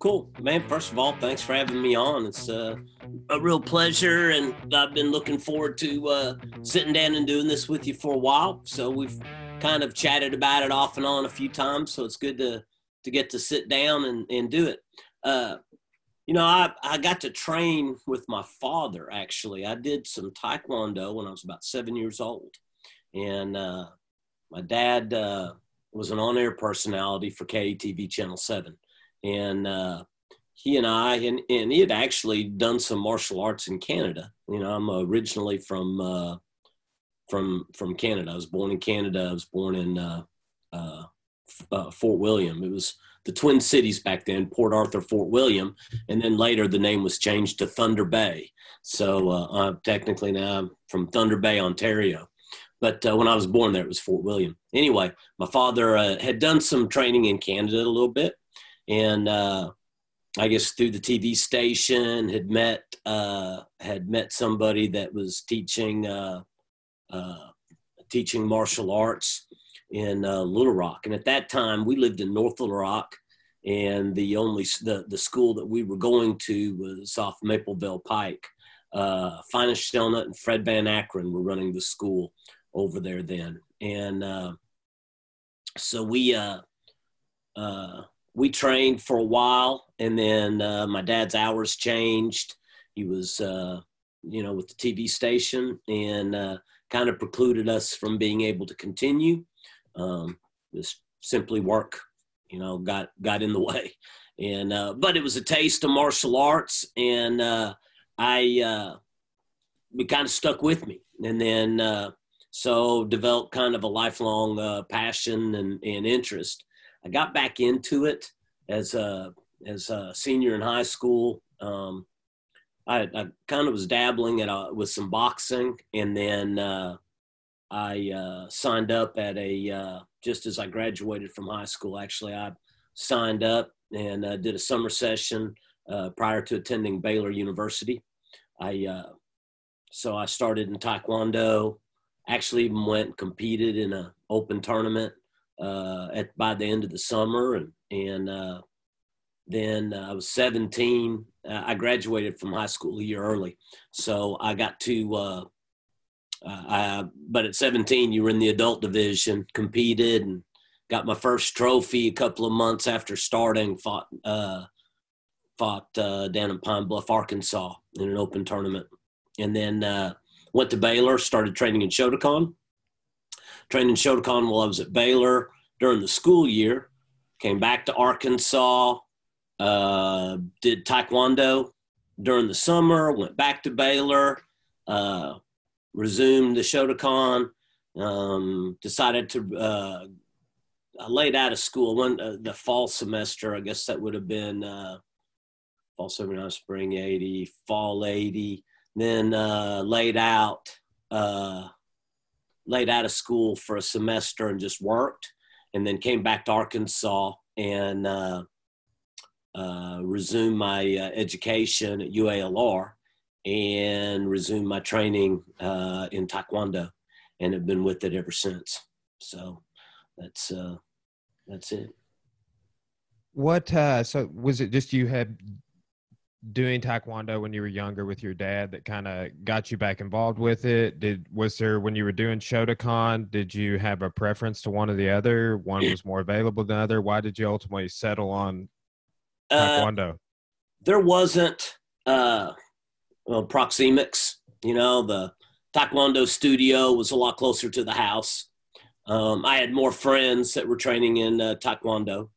Cool, man. First of all, thanks for having me on. It's uh, a real pleasure, and I've been looking forward to uh, sitting down and doing this with you for a while. So we've kind of chatted about it off and on a few times. So it's good to to get to sit down and, and do it. Uh, you know, I, I got to train with my father actually. I did some taekwondo when I was about seven years old. And uh, my dad uh, was an on air personality for KATV Channel 7 and uh, he and I, and, and he had actually done some martial arts in Canada. You know, I'm originally from uh, from from Canada. I was born in Canada. I was born in uh, Fort William. It was the Twin Cities back then, Port Arthur, Fort William, and then later the name was changed to Thunder Bay. So uh, technically now I'm from Thunder Bay, Ontario. But uh, when I was born there, it was Fort William. Anyway, my father uh, had done some training in Canada a little bit, and uh, I guess through the TV station had met uh, had met somebody that was teaching uh teaching martial arts in uh, Little Rock, and at that time we lived in North Little Rock, and the only the the school that we were going to was off Mapleville Pike. Uh, Finest Shelnut and Fred Van Akron were running the school over there then, and uh, so we uh, uh, we trained for a while, and then uh, my dad's hours changed. He was, uh, you know, with the TV station, and uh, kind of precluded us from being able to continue. Um, just simply work, you know, got got in the way, and uh, but it was a taste of martial arts, and uh, I uh, it kind of stuck with me, and then uh, so developed kind of a lifelong uh, passion and, and interest. I got back into it as a as a senior in high school. Um, I, I kind of was dabbling at a, with some boxing, and then uh, I uh, signed up at a uh, just as I graduated from high school. Actually, I signed up and uh, did a summer session uh, prior to attending Baylor University. I uh, so I started in Taekwondo. Actually, even went and competed in an open tournament uh, at by the end of the summer, and and then I was 17. Uh, I graduated from high school a year early, so I got to. Uh, uh, I, but at 17, you were in the adult division, competed, and got my first trophy a couple of months after starting. Fought fought down in Pine Bluff, Arkansas, in an open tournament, and then went to Baylor, started training in Shotokan Trained in Shotokan while I was at Baylor during the school year. Came back to Arkansas, uh, did Taekwondo during the summer, went back to Baylor, uh, resumed the Shotokan, um, decided to, uh, I laid out of school one, uh, the fall semester, I guess that would have been uh, fall 79, spring 80, fall 80, then uh, laid out laid out of school for a semester and just worked, and then came back to Arkansas and uh, uh, resumed my uh, education at UALR and resumed my training uh, in Taekwondo, and have been with it ever since. So that's uh, that's it. What uh, so was it? Just you had doing taekwondo when you were younger with your dad that kind of got you back involved with it did was there when you were doing shotokan did you have a preference to one or the other one was more available than other why did you ultimately settle on uh, taekwondo uh, there wasn't uh well proxemics you know the taekwondo studio was a lot closer to the house. Um, i had more friends that were training in uh, taekwondo.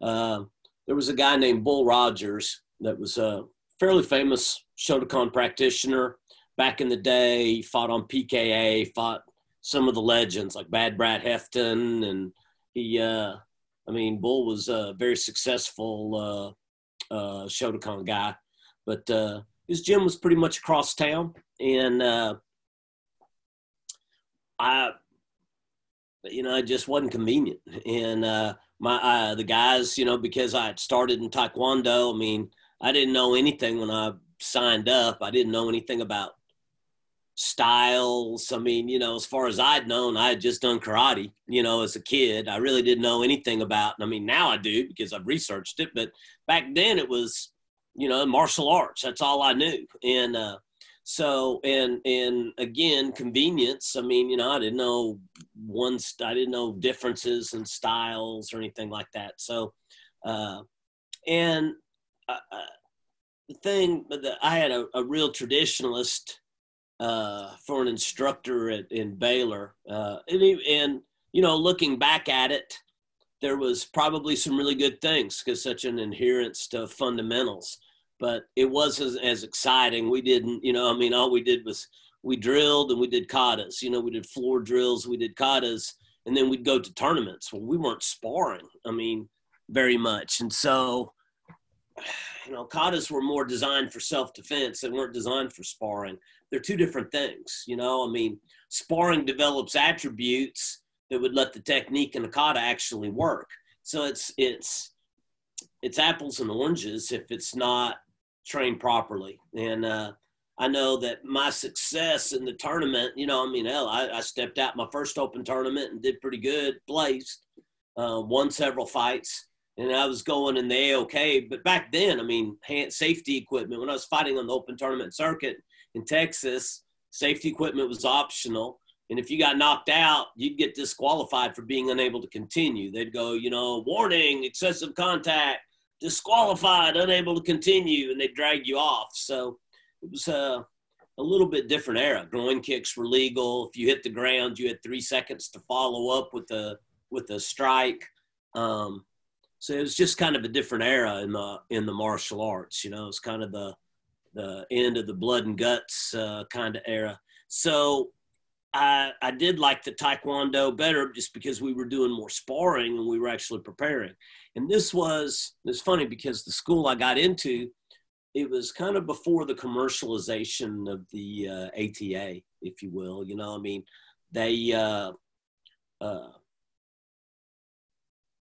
Uh, there was a guy named bull rogers that was a fairly famous Shotokan practitioner. Back in the day. He fought on PKA, fought some of the legends like Bad Brad Hefton, and he, uh, I mean, Bull was a very successful uh, uh, Shotokan guy, but uh, his gym was pretty much across town, and uh, I, you know, it just wasn't convenient, and uh, my uh, the guys, you know, because I had started in Taekwondo, I mean I didn't know anything when I signed up. I didn't know anything about styles. I mean, you know, as far as I'd known, I had just done karate, you know, as a kid. I really didn't know anything about, I mean, now I do because I've researched it, but back then it was, you know, martial arts. That's all I knew. And, uh, so and and again convenience i mean you know i didn't know one i didn't know differences in styles or anything like that so uh and uh, uh the thing that i had a, a real traditionalist uh, for an instructor at, in Baylor. Uh, and, and, you know, looking back at it, there was probably some really good things because such an adherence to fundamentals. But it wasn't as exciting. We didn't, you know, I mean, all we did was we drilled and we did katas. You know, we did floor drills, we did katas, and then we'd go to tournaments. Well, we weren't sparring. I mean, very much. And so, you know, katas were more designed for self defense. They weren't designed for sparring they're two different things. You know, I mean, sparring develops attributes that would let the technique and the kata actually work. So it's it's it's apples and oranges if it's not trained properly. And uh, I know that my success in the tournament, you know, I mean, hell, I, I stepped out my first open tournament and did pretty good, placed, uh, won several fights, and I was going in the AOK. But back then, I mean, hand, safety equipment, when I was fighting on the open tournament circuit, in Texas, safety equipment was optional. And if you got knocked out, you'd get disqualified for being unable to continue. They'd go, you know, warning, excessive contact, disqualified, unable to continue, and they'd drag you off. So it was a, a little bit different era. Groin kicks were legal. If you hit the ground, you had three seconds to follow up with a with a strike. Um, so it was just kind of a different era in the in the martial arts. You know, it's kind of the the end of the blood and guts uh, kind of era. So I, I did like the Taekwondo better just because we were doing more sparring and we were actually preparing. And this was, it's funny because the school I got into, it was kind of before the commercialization of the uh, ATA, if you will. You know, I mean, they, uh, uh,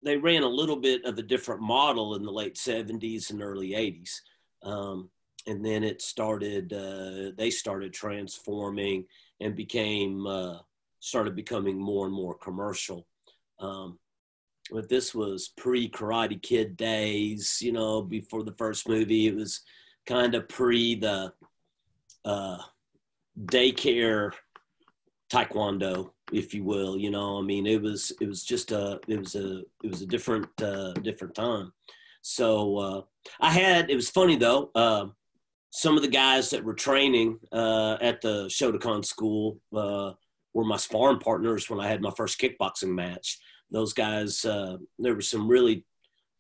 they ran a little bit of a different model in the late 70s and early 80s. Um, and then it started uh, they started transforming and became uh, started becoming more and more commercial. Um, but this was pre karate kid days you know before the first movie. It was kind of pre the uh, daycare taekwondo if you will you know. I mean it was it was just a it was a it was a different uh, different time. So uh, i had it was funny though uh, some of the guys that were training uh, at the Shotokan school uh, were my sparring partners when I had my first kickboxing match. Those guys, uh, there were some really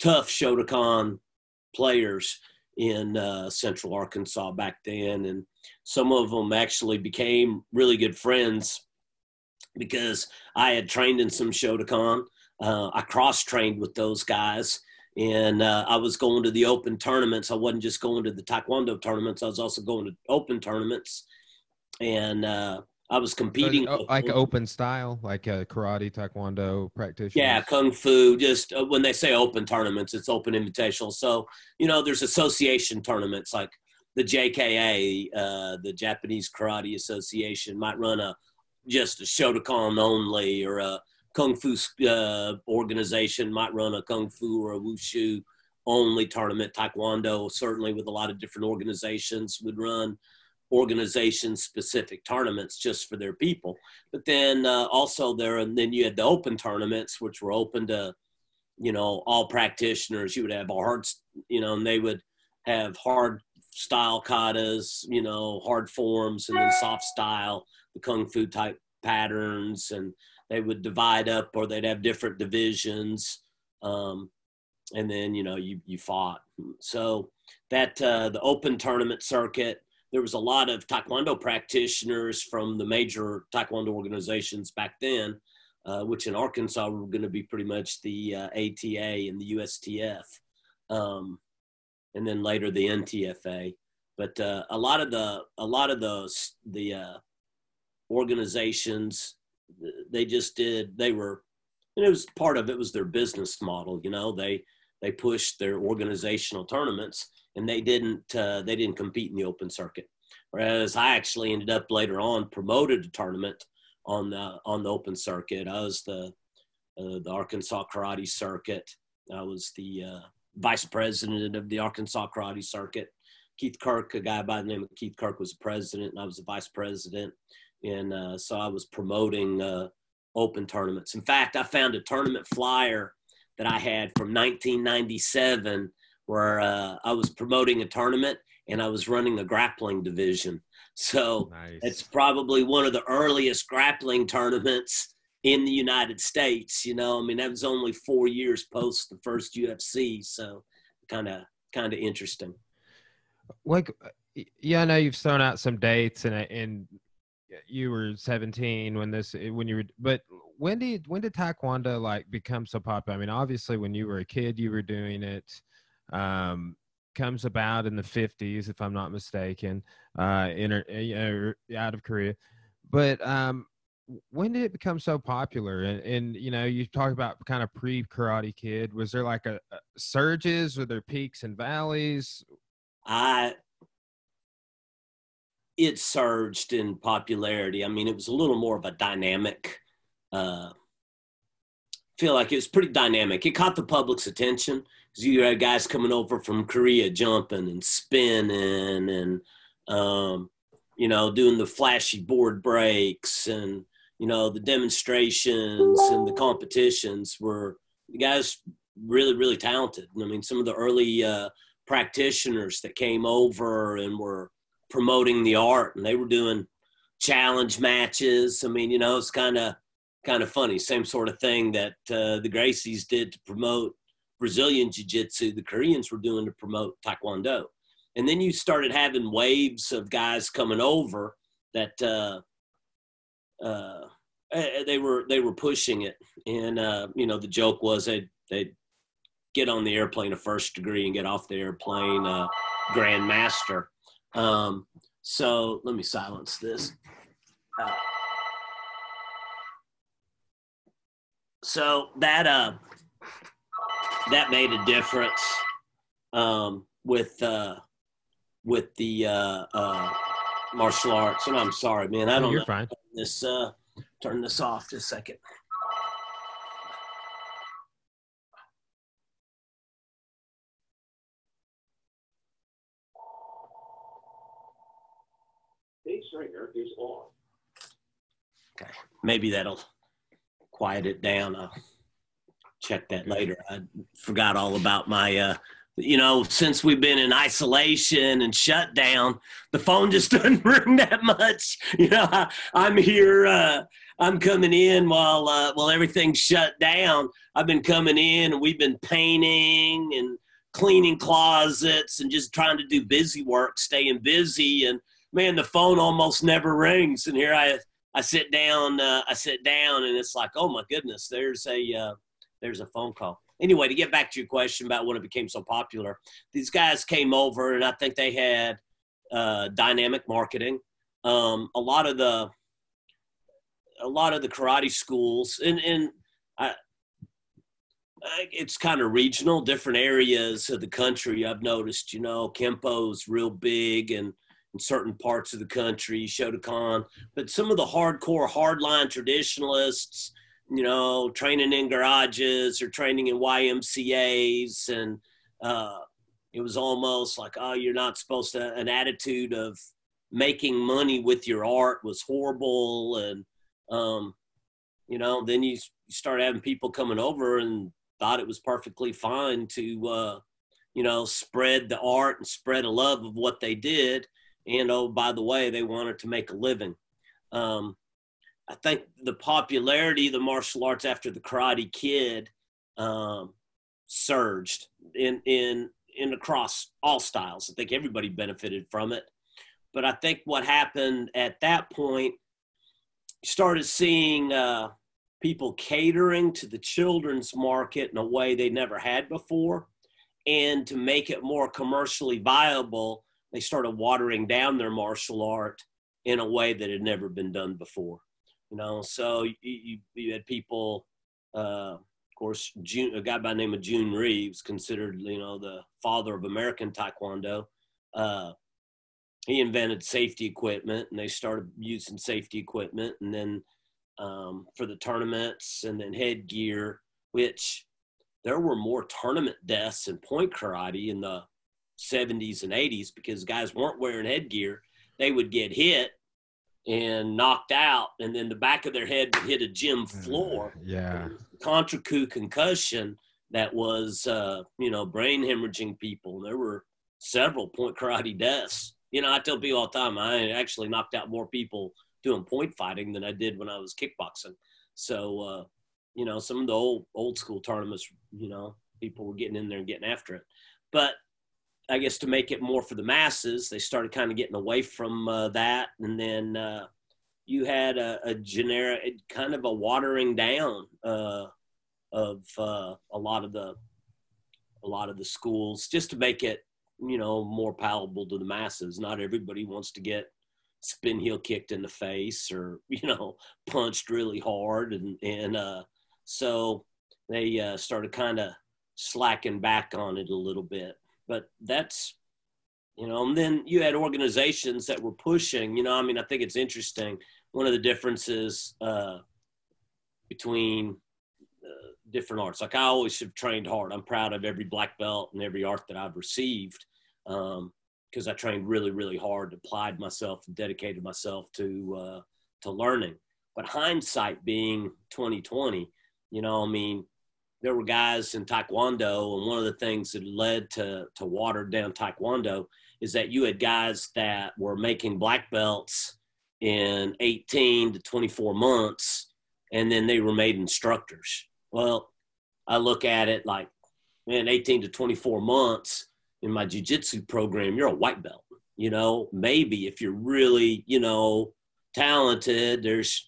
tough Shotokan players in uh, Central Arkansas back then, and some of them actually became really good friends because I had trained in some Shotokan. Uh, I cross trained with those guys and uh, I was going to the open tournaments. I wasn't just going to the Taekwondo tournaments. I was also going to open tournaments, and uh, I was competing so, like open style, like a karate, Taekwondo practitioner. Yeah, kung fu. Just uh, when they say open tournaments, it's open invitational. So you know, there's association tournaments like the JKA, uh, the Japanese Karate Association, might run a just a Shotokan only or a kung fu uh, organization might run a kung fu or a wushu only tournament. Taekwondo, certainly with a lot of different organizations, would run organization specific tournaments just for their people. But then uh, also there, and then you had the open tournaments, which were open to, you know, all practitioners. You would have hard, you know, and they would have hard style katas, you know, hard forms, and then soft style, the kung fu type patterns and they would divide up or they'd have different divisions. Um, and then, you know, you, you fought. So that, uh, the open tournament circuit, there was a lot of Taekwondo practitioners from the major Taekwondo organizations back then, uh, which in Arkansas were going to be pretty much the uh, ATA and the USTF, um, and then later the NTFA. But uh, a lot of the a lot of those the uh, organizations they just did they were and it was part of it was their business model you know they they pushed their organizational tournaments and they didn't uh, they didn't compete in the open circuit Whereas I actually ended up later on promoted a tournament on the on the open circuit. I was the uh, the Arkansas Karate Circuit. I was the uh, vice president of the Arkansas Karate Circuit. Keith Kirk, a guy by the name of Keith Kirk, was the president, and I was the vice president. And uh, so I was promoting uh, open tournaments. In fact, I found a tournament flyer that I had from 1997 where uh, I was promoting a tournament and I was running a grappling division. So nice. it's probably one of the earliest grappling tournaments in the United States. You know, I mean, that was only four years post the first UFC. So kind of, kind of interesting. Like, yeah, I know you've thrown out some dates and, and you were 17 when this, when you were, but when did, when did Taekwondo like become so popular? I mean, obviously when you were a kid, you were doing it. Um, comes about in the 50s, if I'm not mistaken, uh, in uh, out of Korea. But um, when did it become so popular? And, and you know, you talk about kind of pre Karate Kid. Was there like a, a surges? Were there peaks and valleys? I it surged in popularity. I mean, it was a little more of a dynamic. Uh, feel like it was pretty dynamic. It caught the public's attention because you had guys coming over from Korea jumping and spinning and um, you know doing the flashy board breaks and you know the demonstrations and the competitions were the guys really really talented. I mean, some of the early uh, practitioners that came over and were promoting the art and they were doing challenge matches. I mean, you know, it's kind of kind of funny. Same sort of thing that uh, the Gracies did to promote Brazilian Jiu Jitsu, the Koreans were doing to promote Taekwondo. And then you started having waves of guys coming over that uh, uh, eh, they were they were pushing it, and uh, you know the joke was they they get on the airplane a first degree and get off the airplane a grand master. Um, so let me silence this. Uh, so that uh that made a difference um, with uh, with the uh, uh, martial arts. And I'm sorry, man. I don't You're know. Fine. This uh, turn this off just a second. Is on. Okay, maybe that'll quiet it down. I'll check that later. I forgot all about my, uh, you know, since we've been in isolation and shut down, the phone just doesn't ring that much. You know, I, am here. Uh, I'm coming in while uh, while everything's shut down. I've been coming in and we've been painting and cleaning closets and just trying to do busy work, staying busy. And man, the phone almost never rings. And here I I sit down. Uh, I sit down, and it's like, oh my goodness, there's a uh, there's a phone call. Anyway, to get back to your question about when it became so popular, these guys came over, and I think they had uh, dynamic marketing. Um, a lot of the a lot of the karate schools, and and I, I, it's kind of regional, different areas of the country. I've noticed, you know, Kempo's real big, and in certain parts of the country, Shotokan, but some of the hardcore, hardline traditionalists you know, training in garages or training in YMCA's. And uh, it was almost like, oh, you're not supposed to, an attitude of making money with your art was horrible. And, um, you know, then you, start having people coming over and thought it was perfectly fine to, uh, you know, spread the art and spread a love of what they did. And oh, by the way, they wanted to make a living. Um, I think the popularity of the martial arts after the Karate Kid um, surged in in in across all styles. I think everybody benefited from it, but I think what happened at that point, started seeing uh, people catering to the children's market in a way they never had before, and to make it more commercially viable, they started watering down their martial art in a way that had never been done before you know. So you, you, you had people, uh, of course, Jhoon, a guy by the name of Jhoon Rhee, considered you know the father of American Taekwondo. Uh, he invented safety equipment, and they started using safety equipment, and then um, for the tournaments, and then headgear, which there were more tournament deaths in point karate in the 70s and 80s because guys weren't wearing headgear. They would get hit and knocked out, and then the back of their head would hit a gym floor. Uh, yeah. Contrecoup concussion that was, uh, you know, brain hemorrhaging people. There were several point karate deaths. You know, I tell people all the time, I actually knocked out more people doing point fighting than I did when I was kickboxing. So, uh, you know, some of the old old school tournaments, you know, people were getting in there and getting after it. But I guess to make it more for the masses, they started kind of getting away from uh, that, and then uh, you had a, a, generic, kind of a watering down uh, of uh, a lot of the a lot of the schools, just to make it, you know, more palatable to the masses. Not everybody wants to get spin heel kicked in the face or you know punched really hard, and and uh, so they uh, started kind of slacking back on it a little bit but that's you know and then you had organizations that were pushing you know i mean i think it's interesting. One of the differences uh, between uh, different arts like i always have trained hard. I'm proud of every black belt and every art that i've received because um, i trained really really hard applied myself and dedicated myself to uh, to learning. But hindsight being 2020 you know i mean there were guys in Taekwondo, and one of the things that led to to watered down Taekwondo is that you had guys that were making black belts in 18 to 24 months, and then they were made instructors. Well, I look at it like, man, 18 to 24 months in my jujitsu program, you're a white belt. You know, maybe if you're really, you know, talented, there's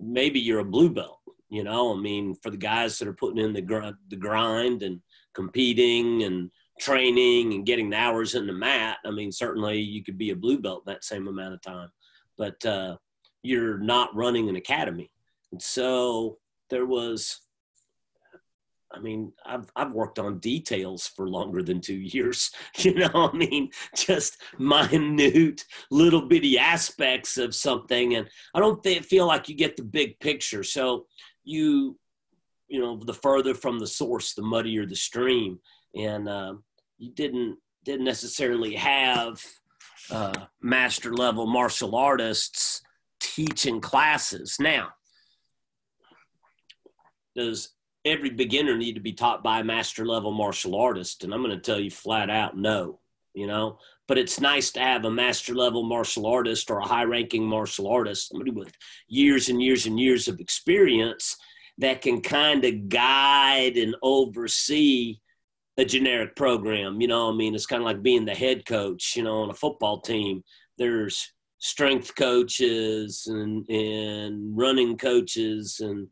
maybe you're a blue belt you know, I mean, for the guys that are putting in the gr- the grind and competing and training and getting the hours in the mat, I mean, certainly you could be a blue belt that same amount of time, but uh, you're not running an academy. And so there was I mean, I've I've worked on details for longer than two years. You know, I mean, just minute little bitty aspects of something, and I don't th- feel like you get the big picture. So you you know the further from the source the muddier the stream. And uh, you didn't didn't necessarily have uh, master level martial artists teaching classes. Now does every beginner need to be taught by a master level martial artist? And i'm going to tell you flat out no you know but it's nice to have a master level martial artist or a high ranking martial artist, somebody with years and years and years of experience that can kind of guide and oversee a generic program. You know, I mean, it's kind of like being the head coach, you know, on a football team. There's strength coaches and, and running coaches and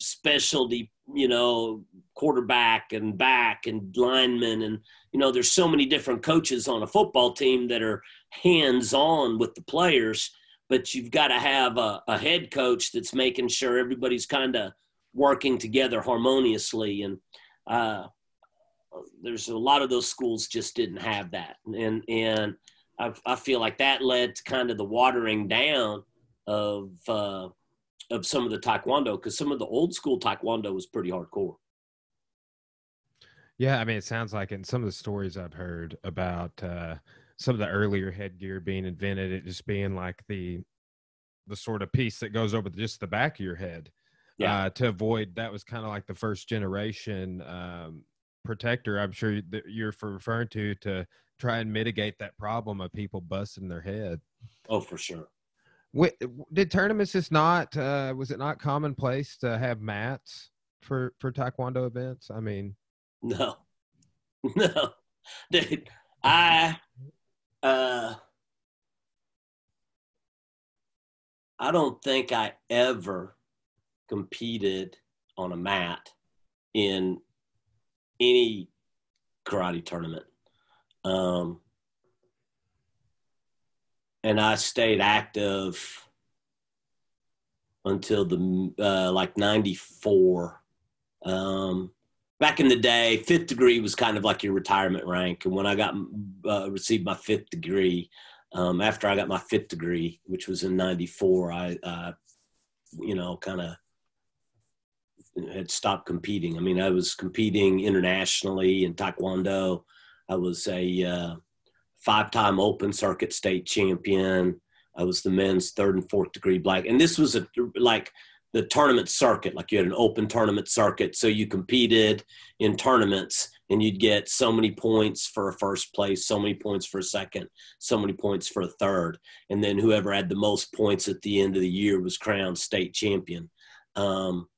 specialty, you know, quarterback and back and linemen and you know, there's so many different coaches on a football team that are hands on with the players, but you've got to have a, a head coach that's making sure everybody's kind of working together harmoniously. And uh, there's a lot of those schools just didn't have that. And, and I, I feel like that led to kind of the watering down of, uh, of some of the taekwondo because some of the old school taekwondo was pretty hardcore. Yeah, I mean, it sounds like in some of the stories I've heard about uh, some of the earlier headgear being invented, it just being like the the sort of piece that goes over just the back of your head. Yeah. Uh, to avoid that was kind of like the first generation um, protector. I'm sure that you're referring to to try and mitigate that problem of people busting their head. Oh, for sure. Did tournaments just not? Uh, was it not commonplace to have mats for for taekwondo events? I mean, no, no, dude. I uh, I don't think I ever competed on a mat in any karate tournament. Um, and I stayed active until the uh, like 94. Um, back in the day, fifth degree was kind of like your retirement rank. And when I got uh, received my fifth degree, Um, after I got my fifth degree, which was in '94, I, uh, you know, kind of had stopped competing. I mean, I was competing internationally in Taekwondo. I was a uh, five-time Open Circuit state champion. I was the men's third and fourth degree black, and this was a like the tournament circuit. Like you had an open tournament circuit, so you competed in tournaments, and you'd get so many points for a first place, so many points for a second, so many points for a third, and then whoever had the most points at the end of the year was crowned state champion. Um,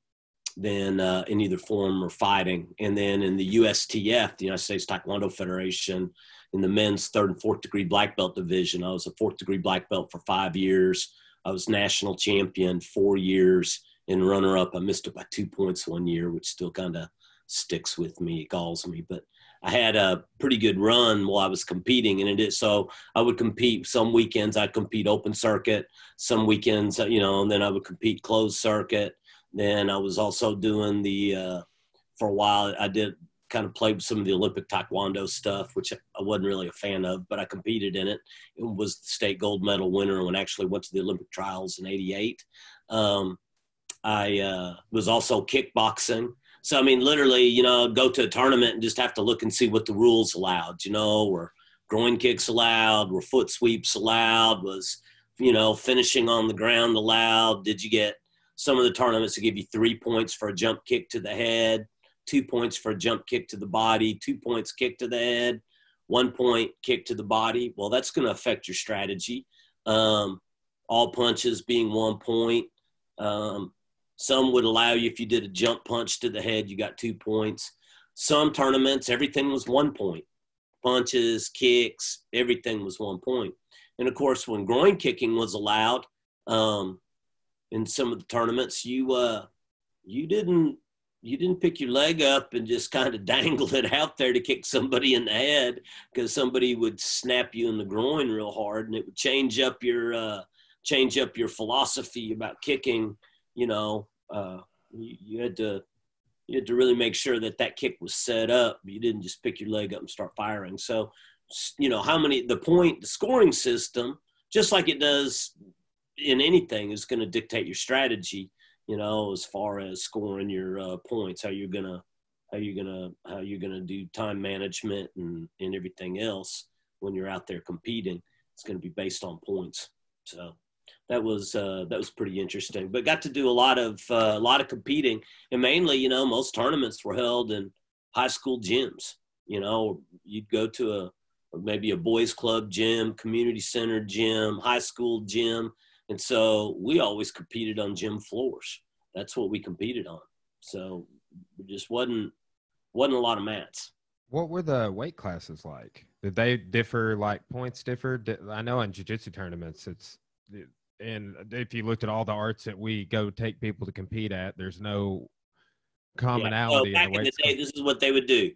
then uh, in either form or fighting, and then in the USTF, the United States Taekwondo Federation, in the men's third and fourth degree black belt division. I was a fourth degree black belt for five years. I was national champion four years and runner up. I missed it by two points one year, which still kind of sticks with me, it galls me. But I had a pretty good run while I was competing, and it is so I would compete. Some weekends I'd compete open circuit, some weekends, you know, and then I would compete closed circuit. Then I was also doing the uh, for a while. I did kind of played some of the Olympic Taekwondo stuff, which I wasn't really a fan of, but I competed in it and was the state gold medal winner when I actually went to the Olympic trials in 88. Um, I uh, was also kickboxing. So, I mean, literally, you know, go to a tournament and just have to look and see what the rules allowed, you know, were groin kicks allowed, were foot sweeps allowed, was, you know, finishing on the ground allowed. Did you get some of the tournaments to give you three points for a jump kick to the head? Two points for a jump kick to the body, two points kick to the head, one point kick to the body. Well, that's going to affect your strategy. Um, all punches being one point. Um, some would allow you if you did a jump punch to the head, you got two points. Some tournaments, everything was one point. Punches, kicks, everything was one point. And of course, when groin kicking was allowed um, in some of the tournaments, you uh, you didn't you didn't pick your leg up and just kind of dangle it out there to kick somebody in the head because somebody would snap you in the groin real hard and it would change up your uh, change up your philosophy about kicking you know uh, you, you, had to you had to really make sure that that kick was set up. You didn't just pick your leg up and start firing. So you know how many the point the scoring system just like it does in anything is going to dictate your strategy you know, as far as scoring your uh, points, how you're gonna, how you're gonna, how you're gonna do time management and and everything else when you're out there competing. It's going to be based on points. So that was uh, that was pretty interesting. But got to do a lot of uh, a lot of competing, and mainly, you know, most tournaments were held in high school gyms. You know, you'd go to a maybe a boys club gym, community center gym, high school gym, and so we always competed on gym floors. That's what we competed on. So it just wasn't wasn't a lot of mats. What were the weight classes like? Did they differ? Like points differ? I know in jiu-jitsu tournaments, it's and if you looked at all the arts that we go take people to compete at, there's no commonality. Yeah. So back in the, in the day, this is what they would do.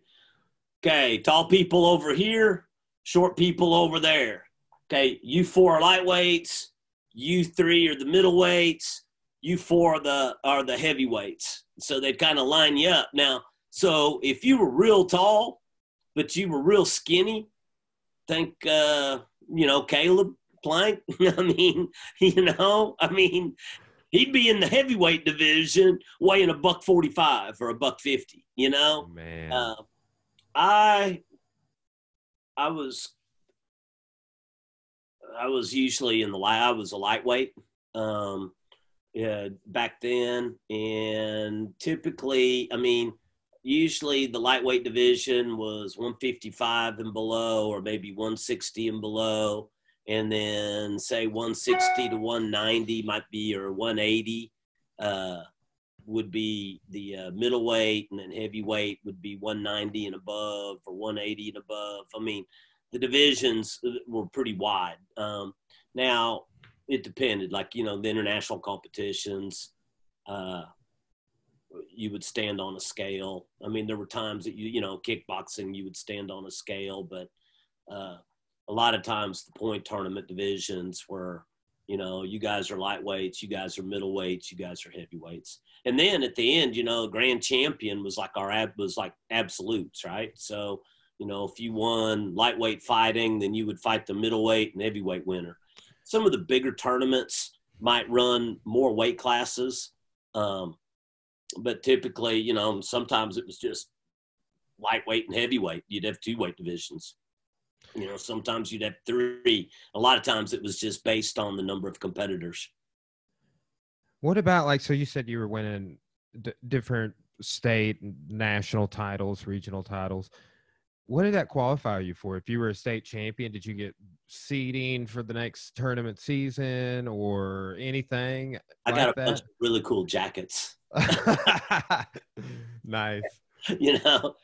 Okay, tall people over here, short people over there. Okay, you four are lightweights, you three are the middleweights, you four are the are the heavyweights. So they kind of line you up. Now, so if you were real tall, but you were real skinny, think uh, you know Caleb Plank. I mean, you know, I mean, he'd be in the heavyweight division weighing a buck forty five or a buck fifty. You know, man. Uh, I I was I was usually in the light. I was a lightweight um, yeah, back then, and typically, I mean, usually the lightweight division was 155 and below, or maybe 160 and below, and then say 160 to 190 might be or 180 uh, would be the uh, middleweight, and then heavyweight would be 190 and above or 180 and above. I mean, the divisions were pretty wide. Um, now it depended, like you know, the international competitions. Uh, you would stand on a scale. I mean, there were times that you, you know, kickboxing, you would stand on a scale, but uh, a lot of times the point tournament divisions were, you know, you guys are lightweights, you guys are middleweights, you guys are heavyweights. And then at the end, you know, grand champion was like our ab was like absolutes, right? So You know, if you won lightweight fighting, then you would fight the middleweight and heavyweight winner. Some of the bigger tournaments might run more weight classes, um, but typically, you know, sometimes it was just lightweight and heavyweight. You'd have two weight divisions. You know, sometimes you'd have three. A lot of times it was just based on the number of competitors. What about like so? You said you were winning d- different state, national titles, regional titles. What did that qualify you for? If you were a state champion, did you get seeding for the next tournament season or anything? I like got a that? bunch of really cool jackets. nice. You know,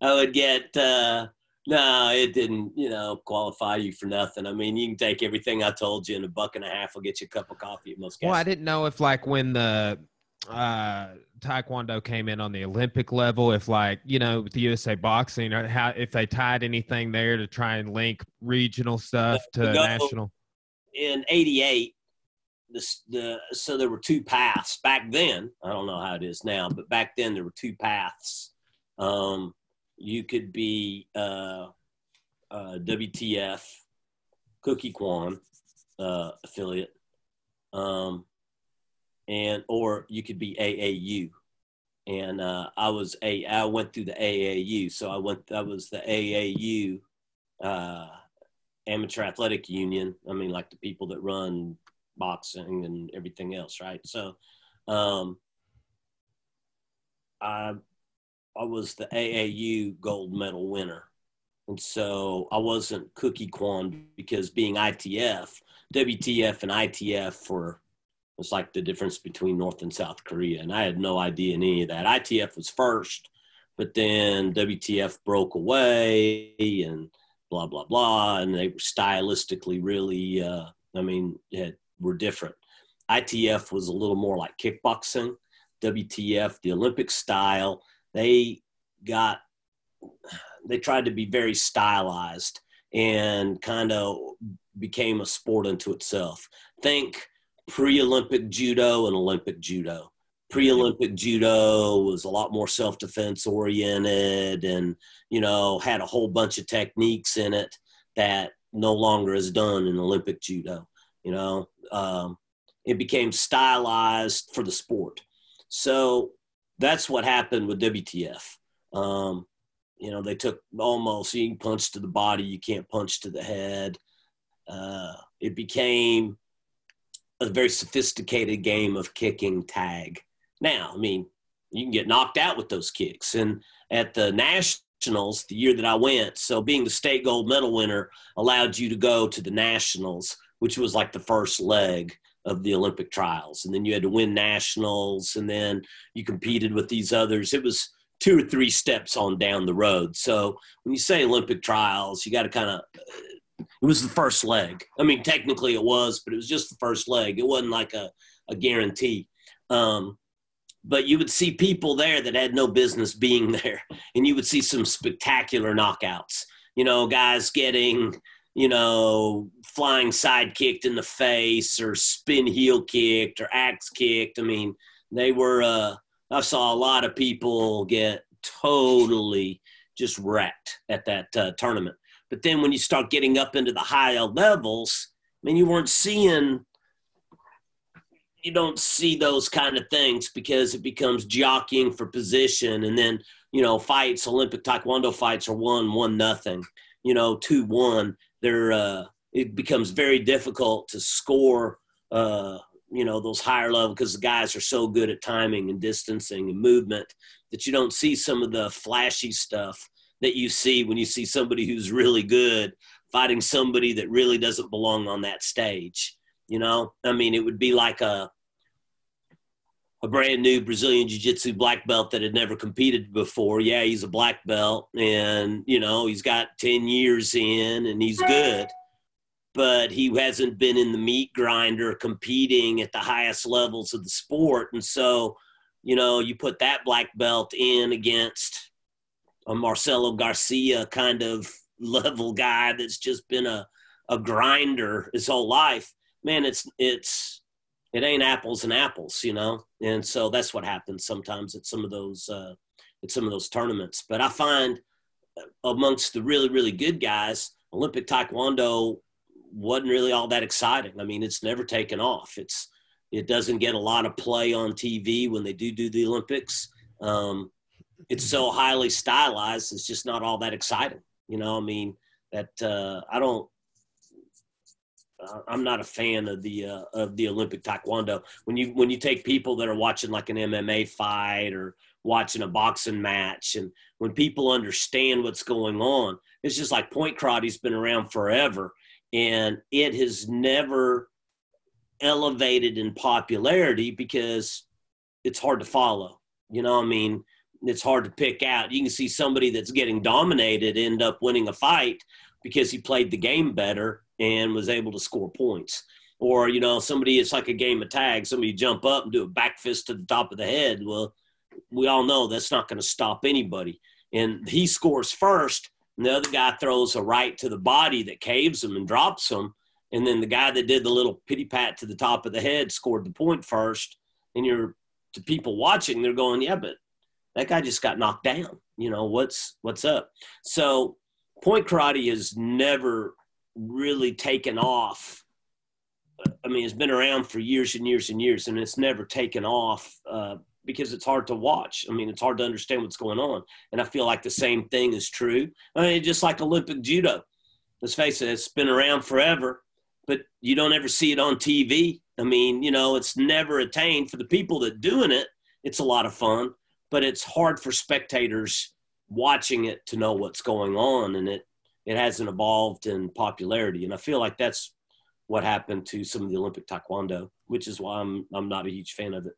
I would get uh no, it didn't, you know, qualify you for nothing. I mean, you can take everything I told you in a buck and a half will get you a cup of coffee at most Well, I didn't know if like when the uh taekwondo came in on the olympic level. If like you know with the usa boxing or how if they tied anything there to try and link regional stuff to go, national. In 88 the, the so there were two paths. Back then i don't know how it is now but back then there were two paths. Um you could be uh, uh, WTF, Kukkiwon uh, affiliate, um, and or you could be AAU. And uh, I was a I went through the AAU, so I went. that was the AAU uh, amateur athletic union. I mean, like the people that run boxing and everything else, right? So, um, I I was the AAU gold medal winner. And so I wasn't Kukkiwon because being ITF, WTF and ITF were was like the difference between North and South Korea. And I had no idea any of that. ITF was first, but then WTF broke away and blah, blah, blah. And they were stylistically really, uh, I mean, had, were different. ITF was a little more like kickboxing. WTF, the Olympic style, they got they tried to be very stylized and kind of became a sport unto itself. Think pre-Olympic judo and Olympic judo. Pre-Olympic judo was a lot more self-defense oriented and you know had a whole bunch of techniques in it that no longer is done in Olympic judo. You know, um, it became stylized for the sport. So that's what happened with WTF. Um, you know, they took almost you can punch to the body, you can't punch to the head. Uh, it became a very sophisticated game of kicking tag. Now, I mean, you can get knocked out with those kicks. And at the nationals, the year that I went, so being the state gold medal winner allowed you to go to the nationals, which was like the first leg of the Olympic trials. And then you had to win nationals, and then you competed with these others. It was two or three steps on down the road. So when you say Olympic trials, you got to kind of, it was the first leg. I mean, technically it was, but it was just the first leg. It wasn't like a, a guarantee. Um, but you would see people there that had no business being there, and you would see some spectacular knockouts. You know, guys getting you know, flying side kicked in the face or spin heel kicked or axe kicked. I mean, they were, uh, I saw a lot of people get totally just wrecked at that uh, tournament. But then when you start getting up into the higher levels, I mean, you weren't seeing, you don't see those kind of things because it becomes jockeying for position. And then, you know, fights, Olympic Taekwondo fights are one, one nothing, you know, two, one they're uh, it becomes very difficult to score uh, you know those higher level because the guys are so good at timing and distancing and movement that you don't see some of the flashy stuff that you see when you see somebody who's really good fighting somebody that really doesn't belong on that stage you know i mean it would be like a a brand new Brazilian Jiu Jitsu black belt that had never competed before. Yeah, he's a black belt and, you know, he's got 10 years in and he's good, but he hasn't been in the meat grinder competing at the highest levels of the sport. And so, you know, you put that black belt in against a Marcelo Garcia kind of level guy that's just been a, a grinder his whole life. Man, it's, it's, it ain't apples and apples, you know. And so that's what happens sometimes at some of those uh, at some of those tournaments. But I find amongst the really really good guys, Olympic Taekwondo wasn't really all that exciting. I mean, it's never taken off. It's it doesn't get a lot of play on TV when they do do the Olympics. Um, it's so highly stylized. It's just not all that exciting. You know, I mean, that uh, I don't. I'm not a fan of the uh, of the Olympic Taekwondo. When you when you take people that are watching like an MMA fight or watching a boxing match, and when people understand what's going on, it's just like point karate's been around forever, and it has never elevated in popularity because it's hard to follow. You know, I mean, it's hard to pick out. You can see somebody that's getting dominated end up winning a fight because he played the game better and was able to score points. Or, you know, somebody, it's like a game of tag. Somebody jump up and do a back fist to the top of the head. Well, we all know that's not going to stop anybody. And he scores first, and the other guy throws a right to the body that caves him and drops him. And then the guy that did the little pity pat to the top of the head scored the point first. And you're to people watching, they're going, yeah, but that guy just got knocked down. You know, what's what's up? So point karate has never really taken off. I mean, it's been around for years and years and years, and it's never taken off uh, because it's hard to watch. I mean, it's hard to understand what's going on. And I feel like the same thing is true. I mean, just like Olympic judo. Let's face it, it's been around forever, but you don't ever see it on TV. I mean, you know, it's never attained for the people that doing it. It's a lot of fun, but it's hard for spectators watching it to know what's going on, and it it hasn't evolved in popularity. And I feel like that's what happened to some of the Olympic Taekwondo, which is why I'm I'm not a huge fan of it.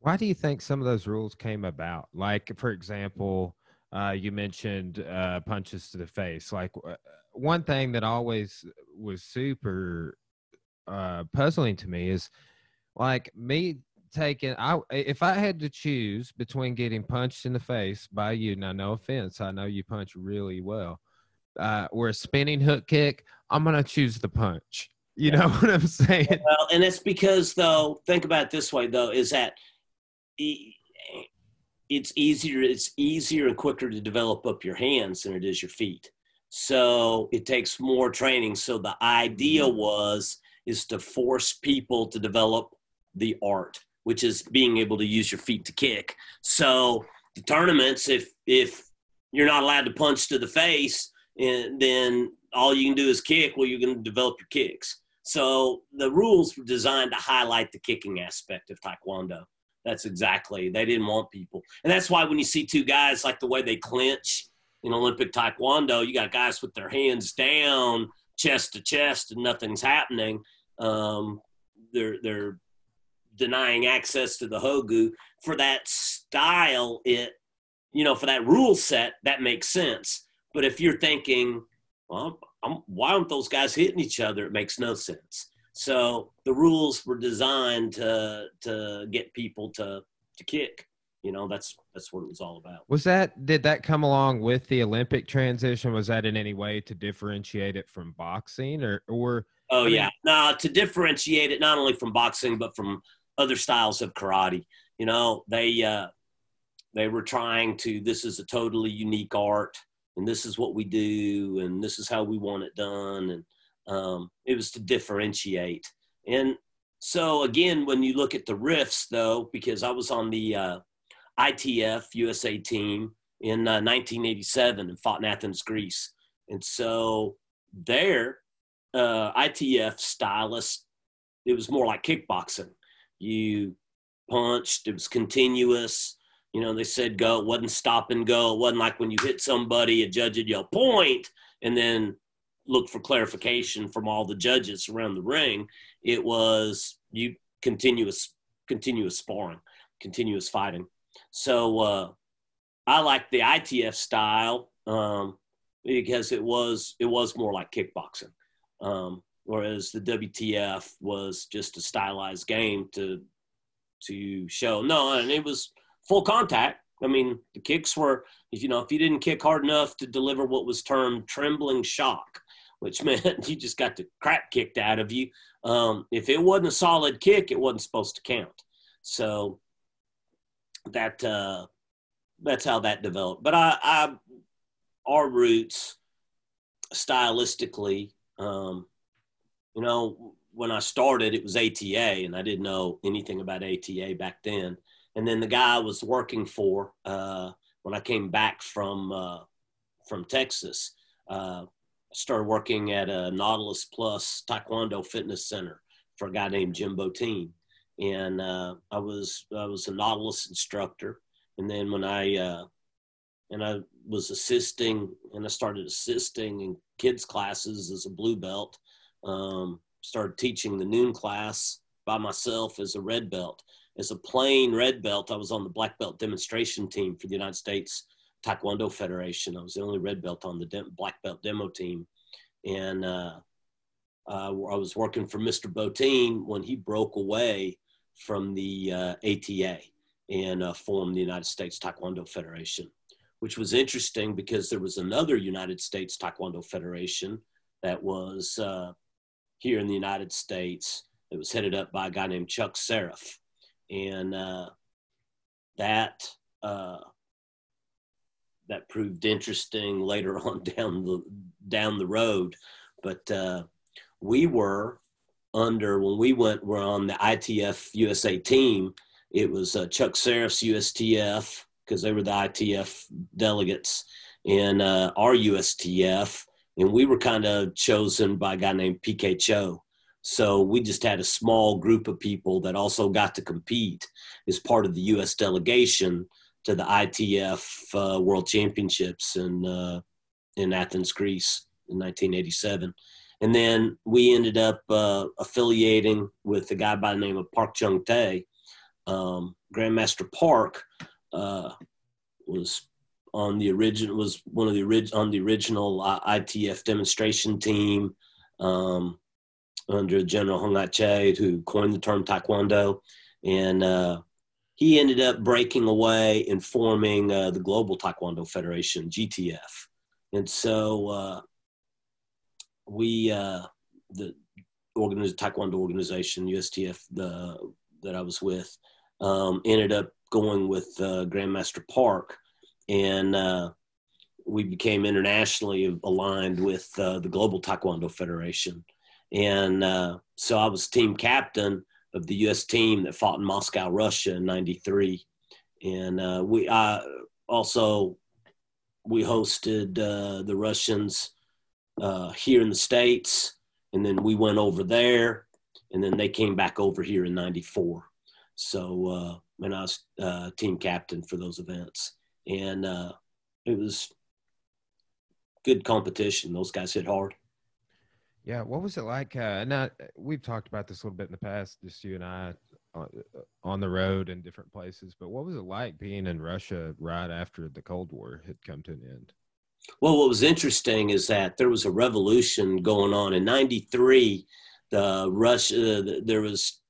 Why do you think some of those rules came about? Like, for example, uh, you mentioned uh, punches to the face. Like, uh, one thing that always was super uh, puzzling to me is like me taking I if I had to choose between getting punched in the face by you, now no offense, I know you punch really well, uh, or a spinning hook kick, I'm gonna choose the punch. You yeah. know what I'm saying? Well, and it's because though, think about it this way though, is that it's easier it's easier and quicker to develop up your hands than it is your feet. So it takes more training. So the idea mm-hmm. was is to force people to develop the art which is being able to use your feet to kick. So the tournaments, if if you're not allowed to punch to the face, and then all you can do is kick, well, you're going to develop your kicks. So the rules were designed to highlight the kicking aspect of Taekwondo. That's exactly they didn't want people, and that's why when you see two guys like the way they clinch in Olympic Taekwondo, you got guys with their hands down, chest to chest, and nothing's happening. Um, they're they're denying access to the Hogu for that style, it, you know, for that rule set, that makes sense. But if you're thinking, well, I'm, why aren't those guys hitting each other? It makes no sense. So the rules were designed to to get people to to kick. You know, that's that's what it was all about. Was that did that come along with the Olympic transition? Was that in any way to differentiate it from boxing, or or? Oh yeah, no, to differentiate it not only from boxing but from other styles of karate. You know, they uh, they were trying to. This is a totally unique art, and this is what we do, and this is how we want it done, and um, it was to differentiate. And so again, when you look at the riffs, though, because I was on the uh, ITF USA team in uh, 1987 and fought in Athens, Greece, and so there, uh, ITF stylist, it was more like kickboxing you punched. It was continuous. You know, they said go. It wasn't stop and go. It wasn't like when you hit somebody, a judge would yell point and then look for clarification from all the judges around the ring. It was you continuous, continuous sparring, continuous fighting. So uh, I like the ITF style um, because it was it was more like kickboxing. Um, whereas the WTF was just a stylized game to to show. No, and it was full contact. I mean, the kicks were, you know, if you didn't kick hard enough to deliver what was termed trembling shock, which meant you just got the crap kicked out of you. Um, if it wasn't a solid kick, it wasn't supposed to count. So that uh, that's how that developed. But I, I our roots stylistically, um, you know, when I started, it was ATA, and I didn't know anything about ATA back then. And then the guy I was working for uh, when I came back from uh, from Texas, uh, started working at a Nautilus Plus Taekwondo Fitness Center for a guy named Jim Botein, and uh, I was I was a Nautilus instructor. And then when I uh, and I was assisting, and I started assisting in kids classes as a blue belt. Um, started teaching the noon class by myself as a red belt. As a plain red belt, I was on the black belt demonstration team for the United States Taekwondo Federation. I was the only red belt on the de- black belt demo team, and uh, uh, I was working for Mr. Botein when he broke away from the uh, ATA and uh, formed the United States Taekwondo Federation, which was interesting because there was another United States Taekwondo Federation that was uh, here in the United States. It was headed up by a guy named Chuck Sereff, and uh, that that proved interesting later on down the down the road. But uh, we were under when we went were on the ITF USA team. It was uh, Chuck Sereff's USTF because they were the ITF delegates, and uh, our USTF, and we were kind of chosen by a guy named PK Cho. So we just had a small group of people that also got to compete as part of the U.S. delegation to the ITF uh, World Championships in uh, in Athens, Greece, in 1987. And then we ended up uh, affiliating with a guy by the name of Park Jung Tae. Um, Grandmaster Park uh, was on the original was one of the original on the original uh, ITF demonstration team um, under General Hung Chae, who coined the term Taekwondo, and uh, he ended up breaking away and forming uh, the Global Taekwondo Federation, GTF. And so uh, we, uh, the organiz- Taekwondo organization, USTF, the, that I was with, um, ended up going with uh, Grandmaster Park. And uh, we became internationally aligned with uh, the Global Taekwondo Federation. And so I was team captain of the U.S. team that fought in Moscow, Russia in '93, and uh, we I also we hosted uh, the Russians uh, here in the states, and then we went over there, and then they came back over here in '94. So uh, and I was uh, team captain for those events, and uh, it was good competition. Those guys hit hard. Yeah, what was it like? Uh, now we've talked about this a little bit in the past, just you and I, uh, on the road in different places. But what was it like being in Russia right after the Cold War had come to an end? Well, what was interesting is that there was a revolution going on in '93. The Russia, uh, there was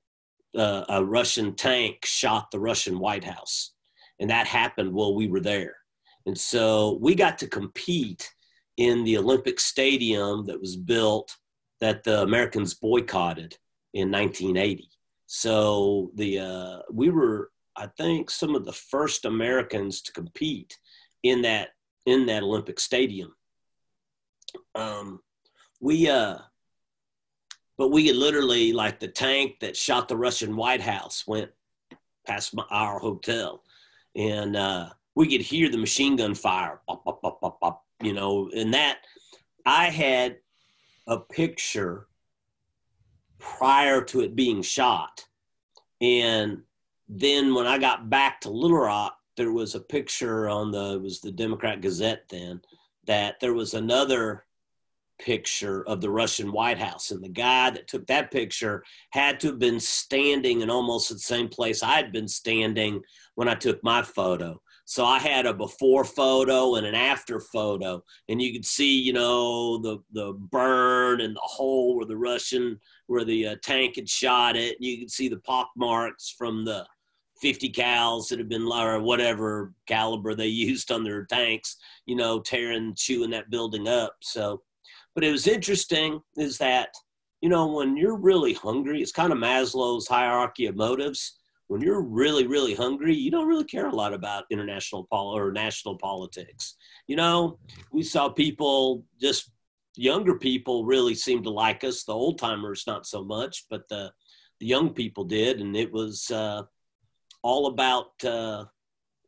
uh, a Russian tank shot the Russian White House, and that happened while we were there. And so we got to compete in the Olympic Stadium that was built that the Americans boycotted in 1980. So the uh, we were, I think, some of the first Americans to compete in that in that Olympic stadium. Um, we, uh, but we literally like the tank that shot the Russian White House went past my, our hotel, and uh, we could hear the machine gun fire, pop, pop, pop, pop, pop, you know, and that I had a picture prior to it being shot. And then when I got back to Little Rock, there was a picture on the it was the Democrat Gazette then that there was another picture of the Russian White House. And the guy that took that picture had to have been standing in almost the same place I had been standing when I took my photo. So I had a before photo and an after photo, and you could see, you know, the the burn and the hole where the Russian, where the uh, tank had shot it. And You could see the pock marks from the 50 cals that have been, or whatever caliber they used on their tanks, you know, tearing, chewing that building up. So, but it was interesting is that, you know, when you're really hungry, it's kind of Maslow's hierarchy of motives. When you're really really hungry you don't really care a lot about international pol or national politics. You know we saw people just younger people really seemed to like us. The old timers not so much but the the young people did. And it was uh, all about uh,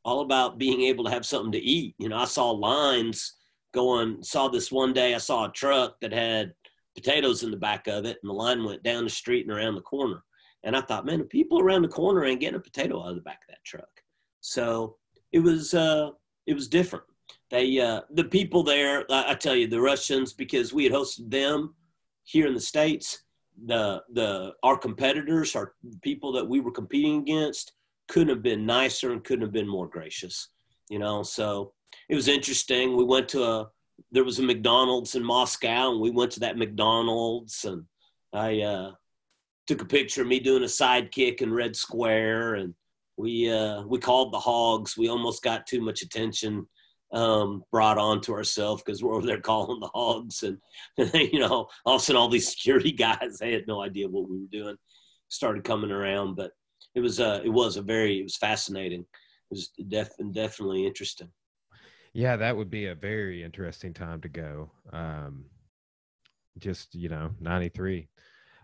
all about being able to have something to eat. You know i saw lines going saw this one day i saw a truck that had potatoes in the back of it and the line went down the street and around the corner and I thought, man, the people around the corner ain't getting a potato out of the back of that truck. So it was uh, it was different. They uh, the people there, I, I tell you, the Russians, because we had hosted them here in the states. The the our competitors, our people that we were competing against, couldn't have been nicer and couldn't have been more gracious. You know, so it was interesting. We went to a there was a McDonald's in Moscow, and we went to that McDonald's, and I uh, took a picture of me doing a sidekick in Red Square, and we uh, we called the Hogs. We almost got too much attention um, brought on to ourselves because we're over there calling the Hogs, and, you know, all of a sudden, all these security guys they had no idea what we were doing. Started coming around, but it was uh, it was a very it was fascinating. It was def- definitely interesting. Yeah, that would be a very interesting time to go. Um, just you know, ninety three.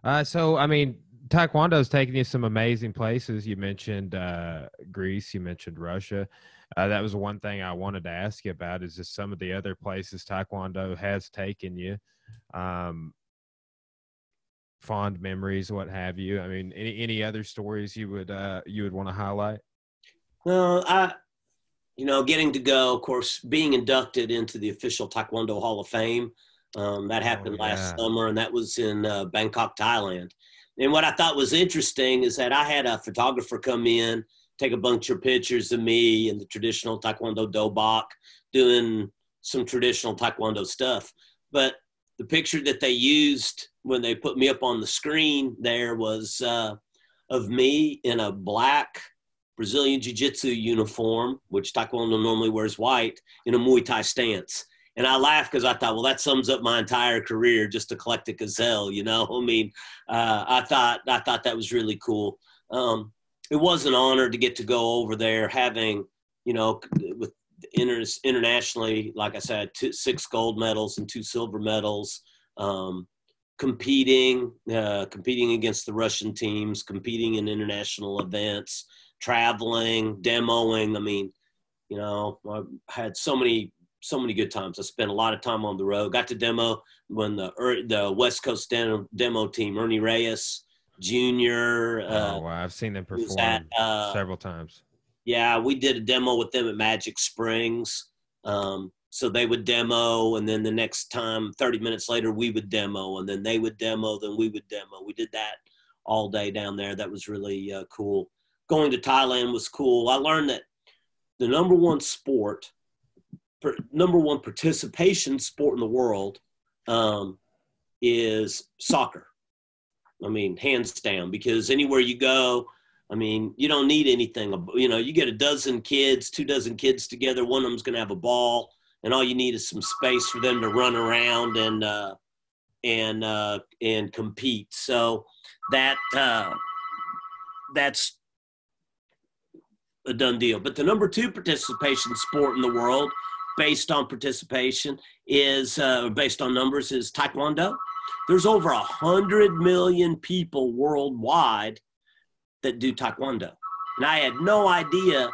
Uh, so, I mean, Taekwondo's taken you some amazing places. You mentioned uh, Greece, you mentioned Russia. Uh, that was one thing I wanted to ask you about. Is just some of the other places Taekwondo has taken you? Um, fond memories, what have you? I mean, any any other stories you would uh, you would want to highlight? Well, I, you know, getting to go, of course, being inducted into the official Taekwondo Hall of Fame um, that oh, happened oh, yeah. last summer, and that was in uh, Bangkok, Thailand. And what I thought was interesting is that I had a photographer come in, take a bunch of pictures of me in the traditional Taekwondo dobok, doing some traditional Taekwondo stuff. But the picture that they used when they put me up on the screen there was uh, of me in a black Brazilian Jiu Jitsu uniform, which Taekwondo normally wears white, in a Muay Thai stance. And I laughed because I thought, well, that sums up my entire career, just eclectic as hell, you know. I mean, uh, I thought I thought that was really cool. Um, it was an honor to get to go over there, having you know, with inter- internationally, like I said, two, six gold medals and two silver medals. Um, competing, uh, competing against the Russian teams, competing in international events, traveling, demoing. I mean, you know, I had so many so many good times. I spent a lot of time on the road. Got to demo when the the West Coast demo, demo team, Ernie Reyes Jr. Uh, oh wow, I've seen them perform at, uh, several times. Yeah, we did a demo with them at Magic Springs. Um, so they would demo, and then the next time, 30 minutes later, we would demo, and then they would demo, then we would demo. We did that all day down there. That was really uh, cool. Going to Thailand was cool. I learned that the number one sport per, number one participation sport in the world um, is soccer. I mean, hands down, because anywhere you go, I mean, you don't need anything. You know, you get a dozen kids, two dozen kids together. One of them's going to have a ball, and all you need is some space for them to run around and uh, and uh, and compete. So that uh, that's a done deal. But the number two participation sport in the world based on participation is uh, based on numbers is taekwondo. There's over a hundred million people worldwide that do taekwondo. And i had no idea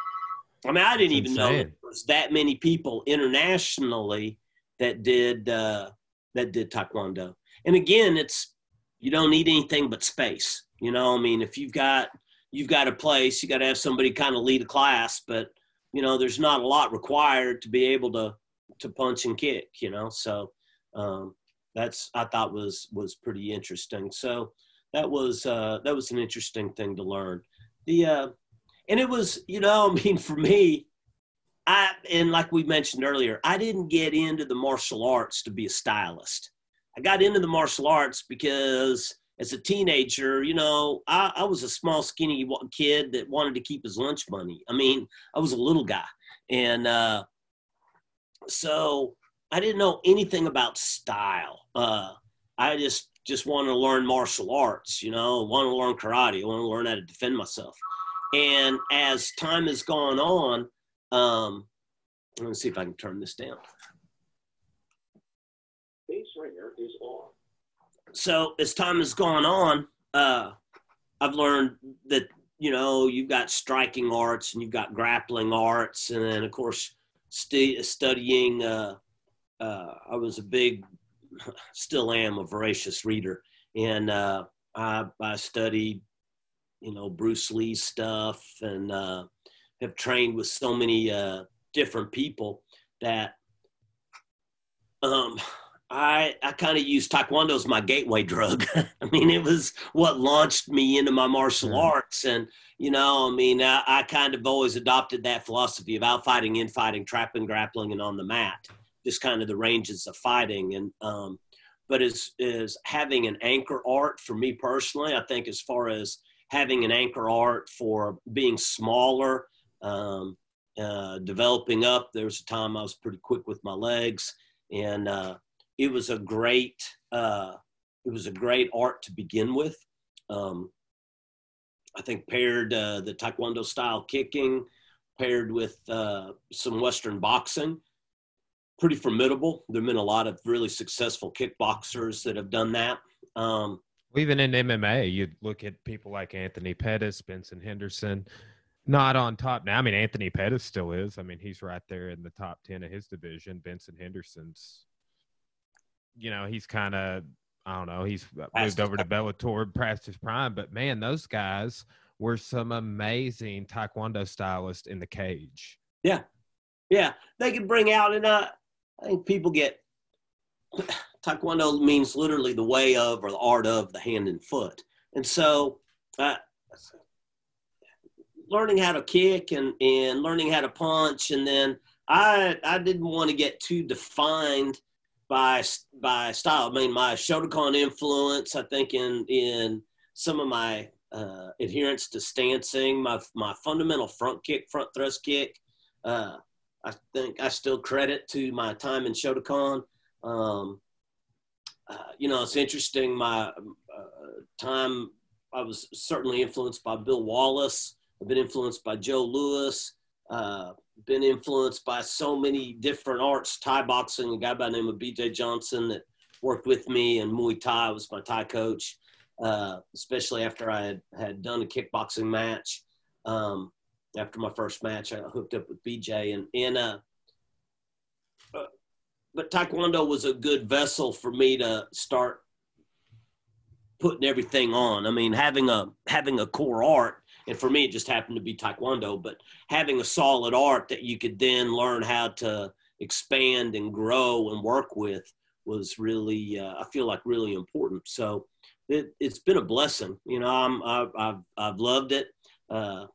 i mean i didn't even know there was that many people internationally that did uh, that did taekwondo. And again it's you don't need anything but space. You know i mean if you've got you've got a place you got to have somebody kind of lead a class but you know, there's not a lot required to be able to to punch and kick, you know. So um, that's I thought was was pretty interesting. So that was uh, that was an interesting thing to learn. The uh, and it was you know I mean for me, I and like we mentioned earlier, I didn't get into the martial arts to be a stylist. I got into the martial arts because as a teenager, you know, I, I, was a small, skinny kid that wanted to keep his lunch money. I mean, I was a little guy. And uh, so I didn't know anything about style. Uh, I just just wanted to learn martial arts, you know, wanted to learn karate, I wanted to learn how to defend myself. and as time has gone on, um, let me see if I can turn this down. Base ringer is on. So as time has gone on, uh, I've learned that you know you've got striking arts and you've got grappling arts, and then of course st- studying. Uh, uh, I was a big, still am a voracious reader, and uh, I, I studied, you know, Bruce Lee stuff, and uh, have trained with so many uh, different people that um, I I kind of used Taekwondo as my gateway drug. I mean, it was what launched me into my martial mm. arts, and you know, I mean, I, I, kind of always adopted that philosophy of outfighting, infighting, trapping, grappling, and on the mat, just kind of the ranges of fighting. And um, but as is having an anchor art for me personally, I think as far as having an anchor art for being smaller, um, uh, developing up. There was a time I was pretty quick with my legs, and uh, it was a great uh, it was a great art to begin with. Um, I think paired uh, the Taekwondo style kicking, paired with uh, some Western boxing, pretty formidable. There've been a lot of really successful kickboxers that have done that. Um, Even in MMA, you look at people like Anthony Pettis, Benson Henderson, not on top now. I mean, Anthony Pettis still is. I mean, he's right there in the top 10 of his division. Benson Henderson's you know, he's kind of I don't know, he's moved over to Bellator past his prime, but man, those guys were some amazing taekwondo stylists in the cage. Yeah. Yeah, they could bring out and uh, I think people get taekwondo means literally the way of or the art of the hand and foot. And so uh, learning how to kick and, and learning how to punch and then I I didn't want to get too defined by by style. I mean, my Shotokan influence, I think, in in some of my uh, adherence to stancing, my my fundamental front kick, front thrust kick. Uh, I think I still credit to my time in Shotokan. Um, uh, you know, it's interesting. My uh, time, I was certainly influenced by Bill Wallace. I've been influenced by Joe Lewis. Been influenced by so many different arts, Thai boxing, a guy by the name of BJ Johnson that worked with me, and Muay Thai was my Thai coach, uh, especially after I had, had done a kickboxing match. Um, after my first match, I hooked up with BJ, and, and uh, uh, but Taekwondo was a good vessel for me to start putting everything on. I mean, having a having a core art and for me it just happened to be taekwondo but having a solid art that you could then learn how to expand and grow and work with was really uh, i feel like really important. So it, has been a blessing. You know i'm I've, I've, I've loved it. Uh,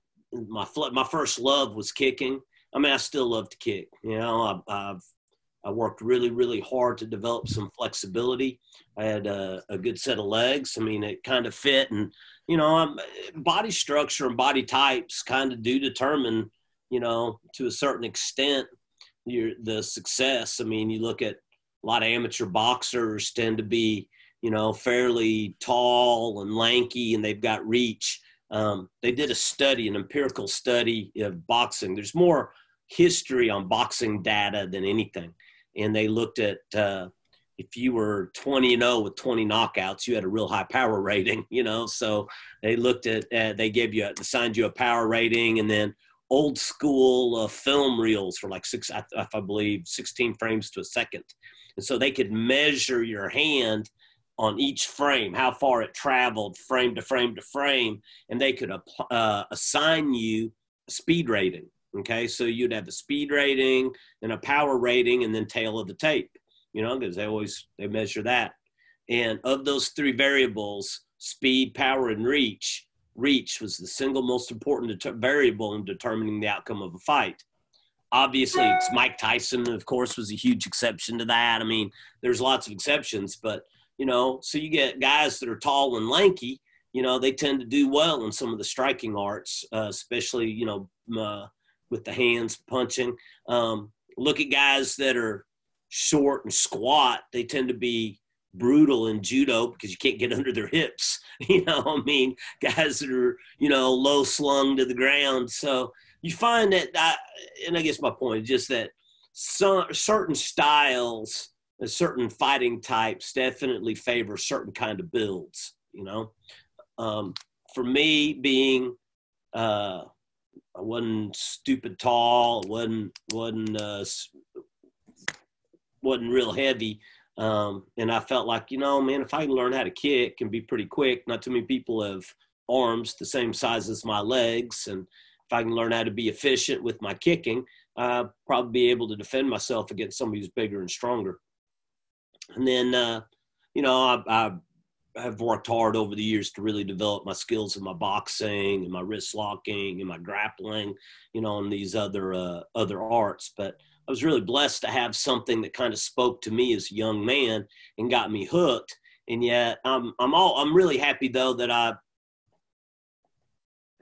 my my first love was kicking. I mean i still love to kick you know I've, I've I worked really, really hard to develop some flexibility. I had a, a good set of legs. I mean, it kind of fit, and you know, um, body structure and body types kind of do determine, you know, to a certain extent, your the success. I mean, you look at a lot of amateur boxers tend to be, you know, fairly tall and lanky, and they've got reach. Um, they did a study, an empirical study of boxing. There's more history on boxing data than anything, and they looked at uh, if you were 20 and 0 with 20 knockouts, you had a real high power rating, you know. So they looked at, uh, they gave you, assigned you a power rating, and then old school uh, film reels for like six, I, I believe, 16 frames to a second. And so they could measure your hand on each frame, how far it traveled frame to frame to frame, and they could uh, assign you a speed rating. Okay, so you'd have a speed rating and a power rating, and then tail of the tape you know, because they always they measure that. And of those three variables, speed, power, and reach, reach was the single most important variable in determining the outcome of a fight. Obviously, Mike Tyson, of course, was a huge exception to that. I mean, there's lots of exceptions, but you know, so you get guys that are tall and lanky. You know, they tend to do well in some of the striking arts, uh, especially you know uh, with the hands punching. Um, look at guys that are short and squat, they tend to be brutal in judo because you can't get under their hips. You know, I mean, guys that are you know low slung to the ground. So you find that, and I guess my point is just that some certain styles, and certain fighting types, definitely favor certain kind of builds. You know, um, for me, being uh, I wasn't stupid tall, wasn't wasn't uh, wasn't real heavy. Um, and I felt like, you know, man, if I can learn how to kick and be pretty quick, not too many people have arms the same size as my legs. And if I can learn how to be efficient with my kicking, I'll probably be able to defend myself against somebody who's bigger and stronger. And then, uh, you know, I, I have worked hard over the years to really develop my skills in my boxing and my wrist locking and my grappling, you know, and these other uh, other arts. But I was really blessed to have something that kind of spoke to me as a young man and got me hooked. And yet, I'm I'm all I'm really happy though that I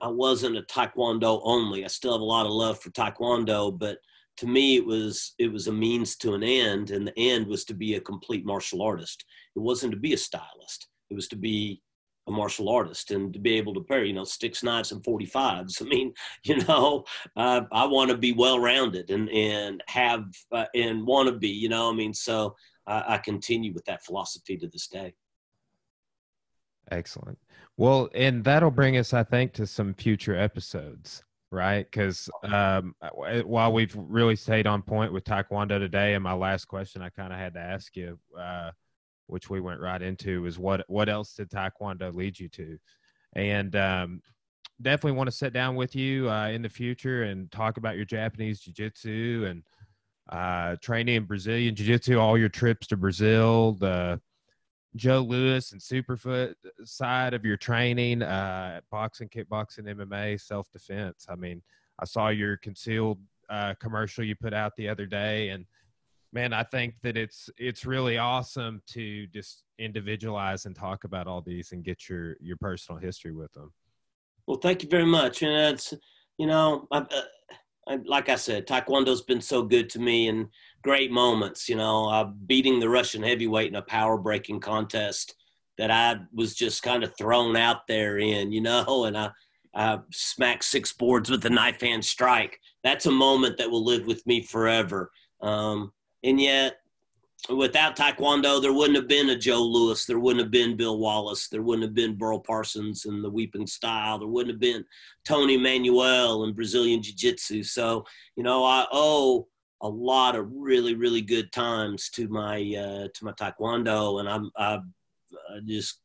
I wasn't a taekwondo only. I still have a lot of love for taekwondo, but to me it was it was a means to an end and the end was to be a complete martial artist. It wasn't to be a stylist. It was to be a martial artist and to be able to pair, you know, sticks, knives, and 45s. I mean, you know, uh, I want to be well rounded and, and have uh, and want to be, you know, I mean, so I, I continue with that philosophy to this day. Excellent. Well, and that'll bring us, I think, to some future episodes, right? Because um, while we've really stayed on point with Taekwondo today, and my last question I kind of had to ask you, uh, which we went right into, is what what else did Taekwondo lead you to? And um, definitely want to sit down with you uh, in the future and talk about your Japanese jiu-jitsu and uh, training in Brazilian jiu-jitsu, all your trips to Brazil, the Joe Lewis and Superfoot side of your training, uh, boxing, kickboxing, MMA, self-defense. I mean, I saw your concealed uh, commercial you put out the other day, and – man i think that it's it's really awesome to just individualize and talk about all these and get your your personal history with them well thank you very much and it's you know I, uh, I, like i said taekwondo's been so good to me in great moments you know uh, beating the russian heavyweight in a power breaking contest that i was just kind of thrown out there in you know and i I smacked six boards with a knife hand strike. That's a moment that will live with me forever. Um, and yet, without Taekwondo, there wouldn't have been a Joe Lewis. There wouldn't have been Bill Wallace. There wouldn't have been Burl Parsons and the Weeping Style. There wouldn't have been Tony Manuel and Brazilian Jiu Jitsu. So, you know, I owe a lot of really, really good times to my uh, to my Taekwondo, and I'm I, I just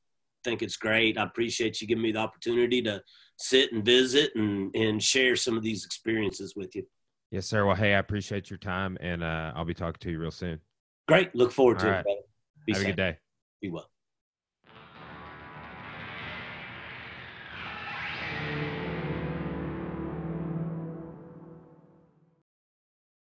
think it's great. I appreciate you giving me the opportunity to sit and visit and and share some of these experiences with you. Yes, sir. Well, hey, I appreciate your time, and uh, I'll be talking to you real soon. Great. Look forward to All it. Right. Be Have safe. a good day. Be well.